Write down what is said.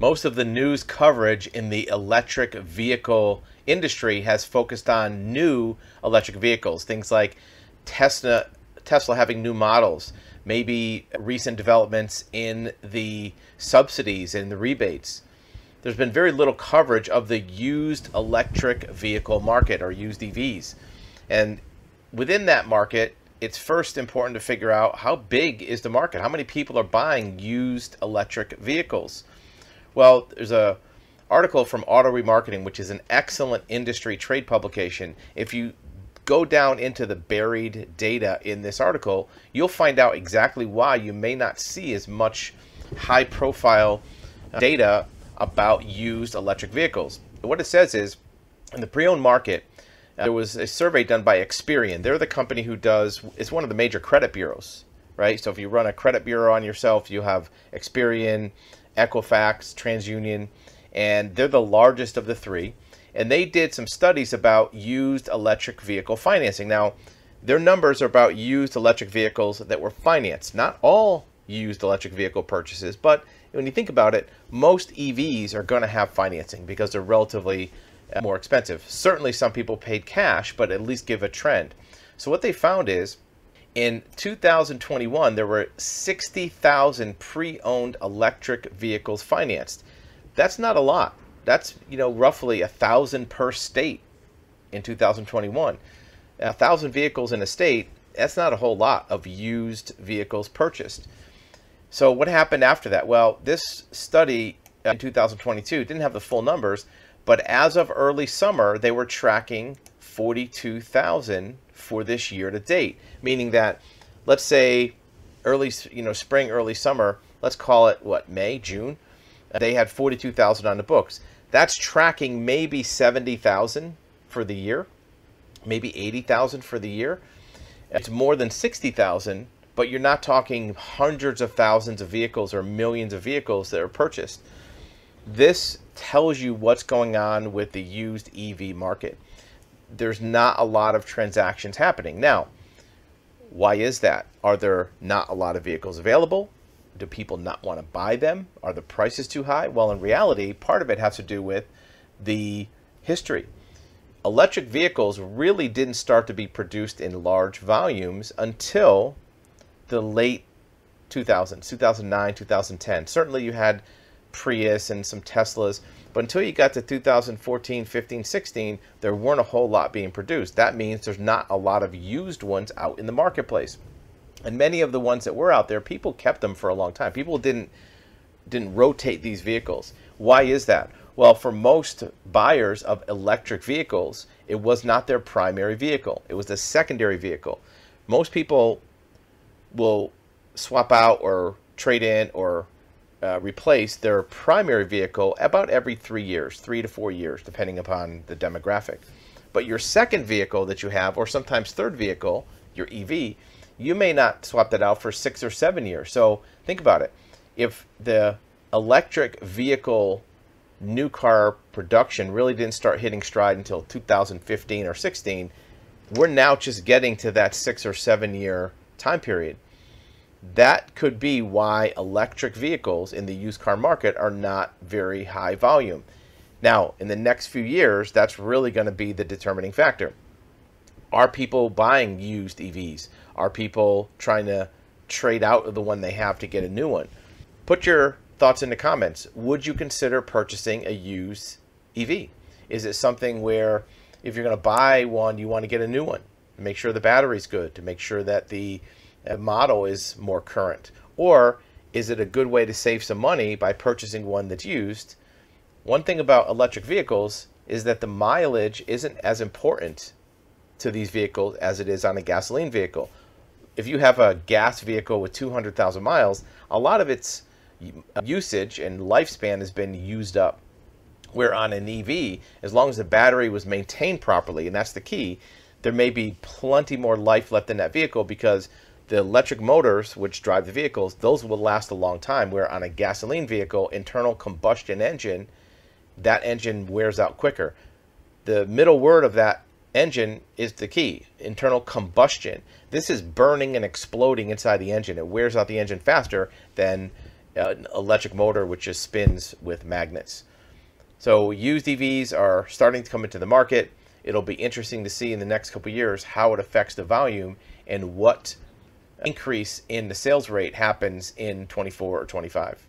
most of the news coverage in the electric vehicle industry has focused on new electric vehicles, things like Tesla, Tesla having new models, maybe recent developments in the subsidies and the rebates. There's been very little coverage of the used electric vehicle market or used EVs. And within that market, it's first important to figure out how big is the market? How many people are buying used electric vehicles? Well, there's a article from Auto Remarketing, which is an excellent industry trade publication. If you go down into the buried data in this article, you'll find out exactly why you may not see as much high profile data about used electric vehicles. What it says is in the pre owned market, uh, there was a survey done by Experian. They're the company who does, it's one of the major credit bureaus, right? So if you run a credit bureau on yourself, you have Experian, Equifax, TransUnion, and they're the largest of the three. And they did some studies about used electric vehicle financing. Now, their numbers are about used electric vehicles that were financed. Not all used electric vehicle purchases, but when you think about it, most EVs are going to have financing because they're relatively uh, more expensive. Certainly, some people paid cash, but at least give a trend. So, what they found is in 2021, there were 60,000 pre owned electric vehicles financed. That's not a lot. That's, you know, roughly a thousand per state in 2021. A thousand vehicles in a state, that's not a whole lot of used vehicles purchased. So, what happened after that? Well, this study uh, in 2022 didn't have the full numbers, but as of early summer, they were tracking 42,000 for this year to date, meaning that let's say early, you know, spring, early summer, let's call it what, May, June, they had 42,000 on the books. That's tracking maybe 70,000 for the year, maybe 80,000 for the year. It's more than 60,000, but you're not talking hundreds of thousands of vehicles or millions of vehicles that are purchased. This tells you what's going on with the used EV market. There's not a lot of transactions happening. Now, why is that? Are there not a lot of vehicles available? Do people not want to buy them? Are the prices too high? Well, in reality, part of it has to do with the history. Electric vehicles really didn't start to be produced in large volumes until the late 2000s, 2009, 2010. Certainly, you had Prius and some Teslas. But until you got to 2014, 15, 16, there weren't a whole lot being produced. That means there's not a lot of used ones out in the marketplace. And many of the ones that were out there, people kept them for a long time. People didn't didn't rotate these vehicles. Why is that? Well, for most buyers of electric vehicles, it was not their primary vehicle. It was the secondary vehicle. Most people will swap out or trade in or uh, replace their primary vehicle about every three years, three to four years, depending upon the demographic. But your second vehicle that you have, or sometimes third vehicle, your EV, you may not swap that out for six or seven years. So think about it. If the electric vehicle new car production really didn't start hitting stride until 2015 or 16, we're now just getting to that six or seven year time period that could be why electric vehicles in the used car market are not very high volume. Now, in the next few years, that's really going to be the determining factor. Are people buying used EVs? Are people trying to trade out the one they have to get a new one? Put your thoughts in the comments. Would you consider purchasing a used EV? Is it something where if you're going to buy one, you want to get a new one? Make sure the battery's good, to make sure that the model is more current? Or is it a good way to save some money by purchasing one that's used? One thing about electric vehicles is that the mileage isn't as important to these vehicles as it is on a gasoline vehicle. If you have a gas vehicle with 200,000 miles, a lot of its usage and lifespan has been used up. Where on an EV, as long as the battery was maintained properly, and that's the key, there may be plenty more life left in that vehicle because the electric motors which drive the vehicles those will last a long time where on a gasoline vehicle internal combustion engine that engine wears out quicker. The middle word of that engine is the key internal combustion. This is burning and exploding inside the engine. It wears out the engine faster than an electric motor which just spins with magnets. So used evs are starting to come into the market. It'll be interesting to see in the next couple years how it affects the volume and what increase in the sales rate happens in 24 or 25.